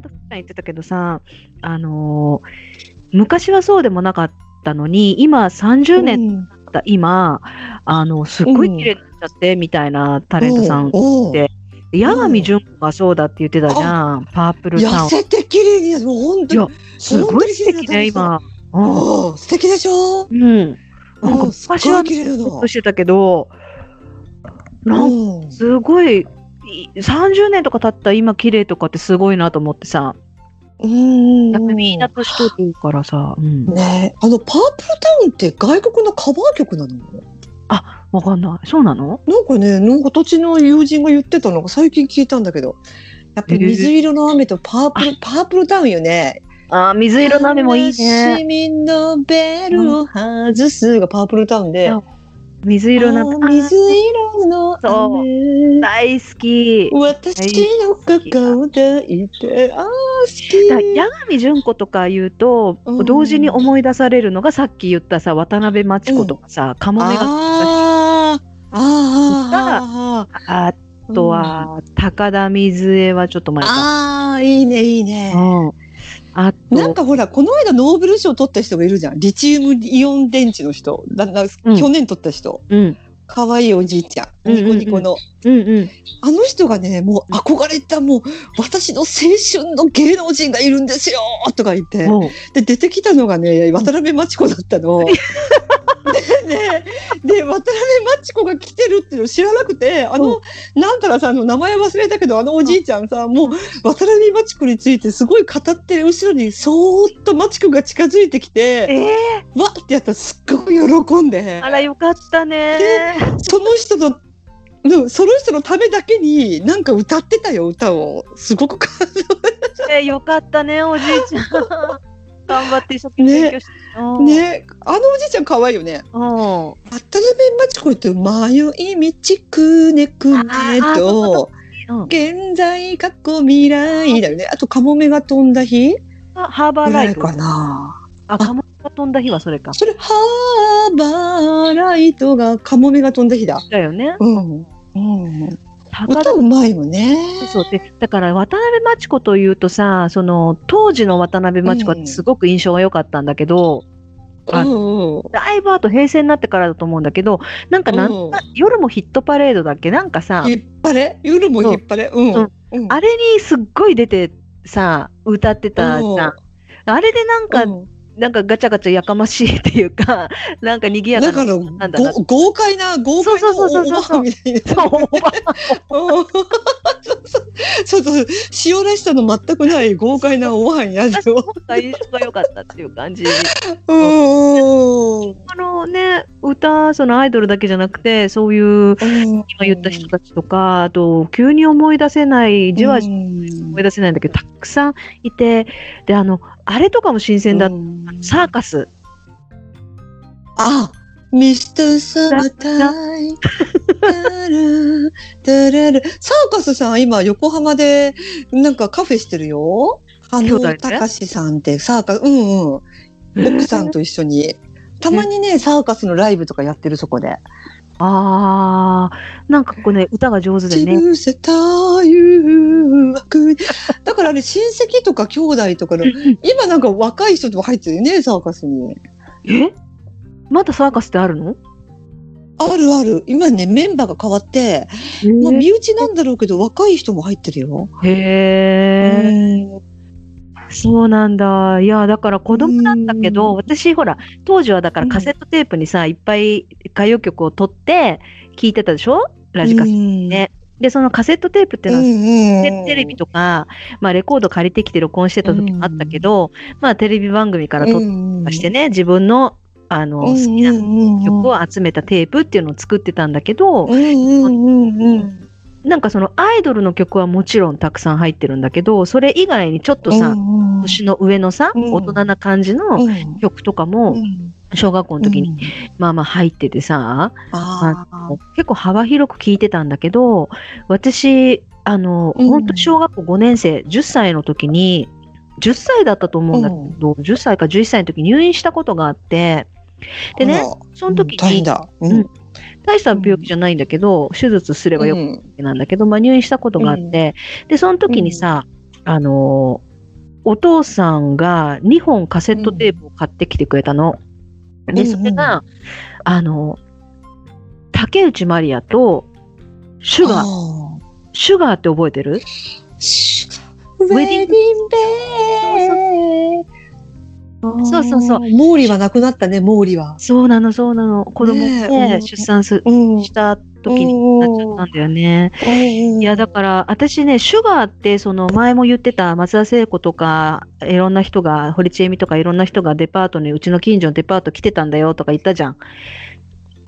間、ふっちゃん言ってたけどさ、あのー昔はそうでもなかったのに、今30年経った今、あの、すっごい綺麗になっちゃって、みたいなタレントさん。おうで八神純子がそうだって言ってたじゃん。パープルタウン。痩せて綺麗にもう本当に、すごい素敵ね、今。う素敵でしょ？うん。なんか昔はい綺麗なのちょっとしてたけど、なんうんすごい、い30年とか経った今綺麗とかってすごいなと思ってさ。うんみんな年取ってるからさ。うん。ねあのパープルタウンって外国のカバー曲なの？わかんない。そうなの？なんかねなんか土地の友人が言ってたのが最近聞いたんだけどやっぱり水色の雨とパープル、パープルタウンよね。あー、水色の雨もいいね。市民のベルを外すがパープルタウンで。そう水色の。水色のそ雨。大好き。私の肩を抱いて、あー好き。だ八神純子とか言うと、うん同時に思い出されるのがさっき言ったさ渡辺真知子とかさ、カモメがあーあーああとは、高田水江はちょっと前か。あーいいねいいね。うん。あと、なんかほら、この間ノーベル賞取った人がいるじゃん。リチウムイオン電池の人。だなうん去年取った人。うん。かわいいおじいちゃん。ニコニコの。あの人がね、もう憧れた、もう、私の青春の芸能人がいるんですよとか言って。で、出てきたのがね、渡辺真知子だったの。で、ね、で、渡辺真知子が来てるっていうの知らなくて、あの、なんたらさ、あの、名前忘れたけど、あのおじいちゃんさ、もう、渡辺真知子についてすごい語ってる後ろに、そーっと真知子が近づいてきて、えわってやったらすっごい喜んでー、あ、らよかったね。その人の、うんその人のためだけになんか歌ってたよ、歌を。すごく感えーよかったね、おじいちゃん。頑張って一生懸命勉強して。うん。ね、あのおじいちゃん可愛いよね。うん。渡辺真知子って迷い道くねくねあと、うん現在、過去、未来だよね。あと、カモメが飛んだ日あハーバーライト。かな。あ、カモメが飛んだ日はそれか。それ、ハーバーライトがカモメが飛んだ日だ。だよね。うん。うん、高田歌うまいもんね。そうでだから渡辺真知子というとさその当時の渡辺真知子ってすごく印象が良かったんだけど、あうんうん。だいぶあと平成になってからだと思うんだけどなんかなん、うん。夜もヒットパレードだっけ？なんかさ引っ張れ夜も引っ張れう。ん。うんうん。あれにすっごい出てさ歌ってたじゃん。あれでなんか、うんなんかガチャガチャやかましいっていうか なんか賑やかななんだな。ご豪快な豪快なそうそうそうそうそう。おばあみたいな。そうおばう んそうそう塩らしさの全くない豪快なおわんやつを。が印象が良かったっていう感じ。うんあのね歌そのアイドルだけじゃなくてそういう今言った人たちとか、あと、急に思い出せない、じわじわ思い出せないんだけど、たくさんいて、で、あの、あれとかも新鮮だった。サーカス。あ、ミスターサマータイム。タララサーカスさん、今、横浜で、なんかカフェしてるよ。あの、たかしさんって、サーカス、うんうん。奥さんと一緒に。たまにね、サーカスのライブとかやってる、そこで。あー、なんかこうね、歌が上手でね。だからあれ、親戚とか兄弟とかの、今なんか若い人とか入ってるよね、サーカスに。え？まだサーカスってあるの？あるある。今ね、メンバーが変わって、まあ、身内なんだろうけど、若い人も入ってるよ。へー。そうなんだ。いや、だから子供なんだけうど、ん。私ほら、当時はだからカセットテープにさ、いっぱい歌謡曲を取って聴いてたでしょ？ラジカセ。ね。で、そのカセットテープっていうのは、テテレビとか、まあ、レコード借りてきて録音してた時もあったけど、まあ、テレビ番組から撮ってとしてね、自分の、あの、好きな曲を集めたテープっていうのを作ってたんだけど、なんかそのアイドルの曲はもちろんたくさん入ってるんだけど、それ以外にちょっとさ、うん年の上のさ、うん。大人な感じのうん。曲とかも、小学校の時に、まあまあ入っててさ、あ結構幅広く聞いてたんだけど、私、あの、うん。本当小学校5年生、10歳の時に、10歳だったと思うんだけど、10歳か11歳の時に入院したことがあって、でね、その時に。うん大した病気じゃないんだけど、手術すればよくなんだけど、まあ入院したことがあって、で、その時にさ、あの、お父さんが2本カセットテープを買ってきてくれたの。で、それが、あの、竹内まりやと、シュガー。あシュガーって覚えてる？ウェディング。ベーそうそうそうモーリーは亡くなったね、モーリーは。そうなの、そうなの。子供ね出産すうん。した時になっちゃったんだよね。いや、だから、私ね、シュガーって、その前も言ってた松田聖子とか、いろんな人が、堀ちえみとかいろんな人がデパートに、うちの近所のデパート来てたんだよとか言ったじゃん。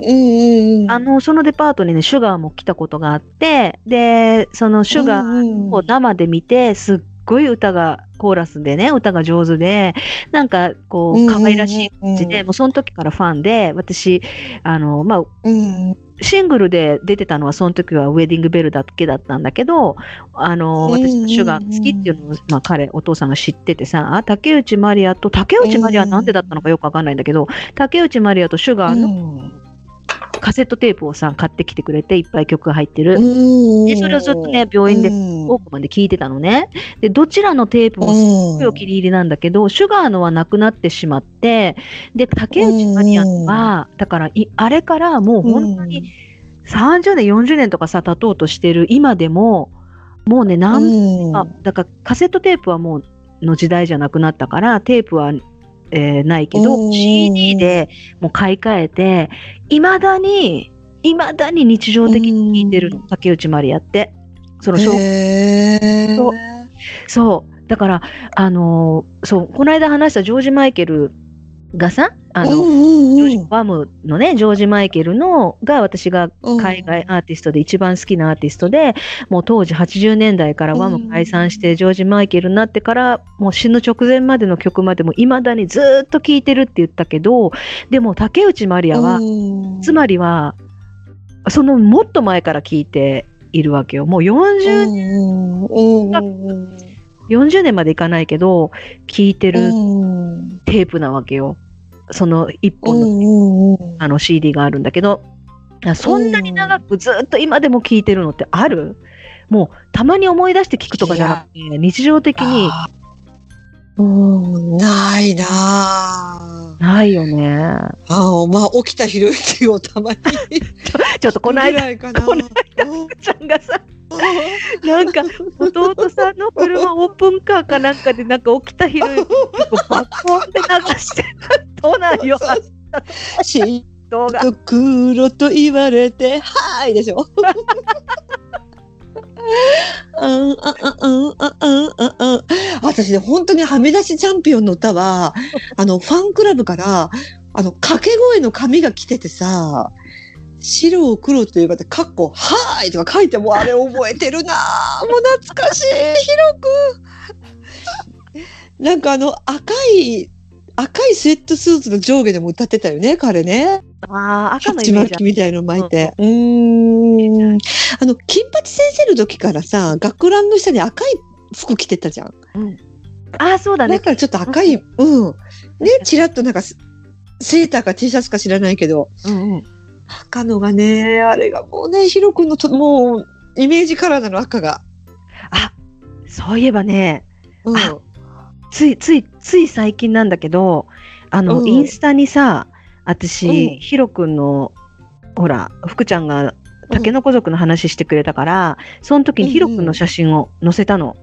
うんうんうん。あの、そのデパートにね、シュガーも来たことがあって、で、そのシュガーを生で見て、すっごい歌が、コーラスでね、歌が上手で、なんか、こう、可愛らしい感じで、もうその時からファンで、私、あの、まあ、うん。シングルで出てたのは、その時はウェディングベルだけだったんだけど、あの、私のシュガーが好きっていうのを、まあ彼、お父さんが知っててさ、あ竹内まりやと、竹内まりやはなんでだったのかよくわかんないんだけど、竹内まりやとシュガーのカセットテープをさ、買ってきてくれて、いっぱい曲が入ってる。で、それをずっとね、病院でうん。奥まで聞いてたのね。で、どちらのテープもすっごいお気に入りなんだけど、シュガーのはなくなってしまって、で、竹内まりやのは、だからい、あれからもう本当に、30年、40年とかさ、経とうとしてる今でも、もうね、なん、うん。あ、だからカセットテープはもうの時代じゃなくなったから、テープは、えーないけど、うん CD でもう買い替えて、未だに、未だに日常的に聴いてるの、竹内まりやって。その小へーそう。だから、あのーそう、この間話したジョージ・マイケルがさ、あの、うんうんジョージうんバムのね、ジョージ・マイケルの、が私が海外アーティストで一番好きなアーティストで、もう当時80年代からワム解散して、ジョージ・マイケルになってから、もう死ぬ直前までの曲までも未だにずーっと聴いてるって言ったけど、でも竹内まりやは、うん。つまりは、そのもっと前から聴いているわけよ。もう40、うんうんうん40年までいかないけど、聴いてるうんテープなわけよ。その一う本の,、あの CD があるんだけど、そんなに長くずっと今でも聴いてるのってある？もうたまに思い出して聞くとかじゃなくて、日常的に。うんないなあないよね。あーまあ起きたひろゆきをたまに ちょっとこの間、このちゃんがさ、なんか弟さんの車オープンカーかなんかでなんか起きたひろゆきをバコンって流してどうなんよ、し動画。と黒と言われて、はーいでしょ。うんうんうんうんうんうん私ね、本当にはみ出しチャンピオンの歌は、あの、ファンクラブから、あの、掛け声の紙が来ててさ、白を黒というかで、かっこ、はーいとか書いてもあれ覚えてるなぁ もう懐かしい、ヒロくん。なんかあの、赤い、赤いスウェットスーツの上下でも歌ってたよね、彼ね。ああ、赤のイちメージみたいの巻いて。うーん。あの、金八先生の時からさ、学ランの下に赤い服着てたじゃん。ああ、そうだね。だからちょっと赤い、うん。ね、ちらっとなんかス、セーターか T シャツか知らないけど、うんうん。赤のがね、あれがもうね、ヒロ君のと、もう、イメージカラーなの、赤が。あ、そういえばね、うん。あつい、つい、つい最近なんだけど、あの、うんインスタにさ、私、うんヒロくんの、ほら、福ちゃんが、タケノコ族の話してくれたから、その時にヒロくんの写真を載せたの。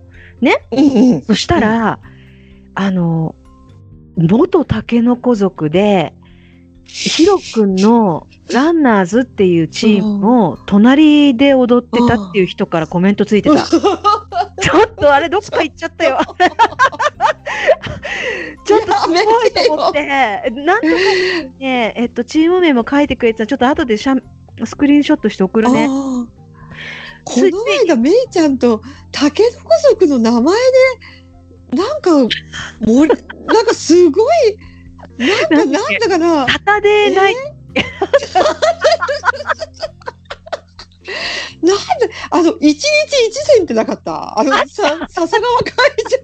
うんうん。そしたら、あの、元タケノコ族で、ヒロくんのランナーズっていうチームの隣で踊ってたっていう人からコメントついてた。ちょっとあれどっか行っちゃったよ。ちょっとすごいと思って、なんとかね、えっと、チーム名も書いてくれてたちょっと後でシャンスクリーンショットして送るね。この間、めいちゃんと、タケノコ族の名前で、なんか、もり、なんかすごい、なんか、なんだかな、サタデーナイト、なんで、あの、一日一戦ってなかった？あの、さ、笹川会場。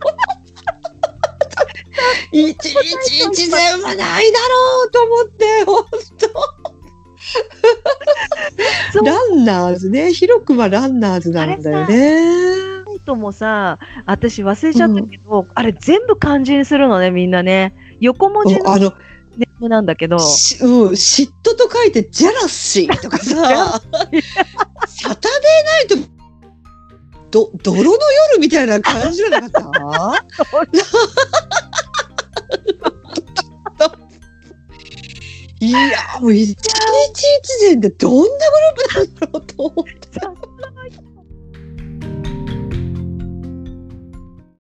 一日一戦はないだろうと思って、本当。ランナーズね。ヒロ君はランナーズなんだよね。トもさ、私忘れちゃったけど、あれ全部漢字にするのね、みんなね。横文字のあの、ネームなんだけど。しうん、嫉妬と書いてジェラシーとかさ、サタデーナイト、ど、泥の夜みたいな感じじゃなかった？いや、もう一日一善でどんなグループなんだろう。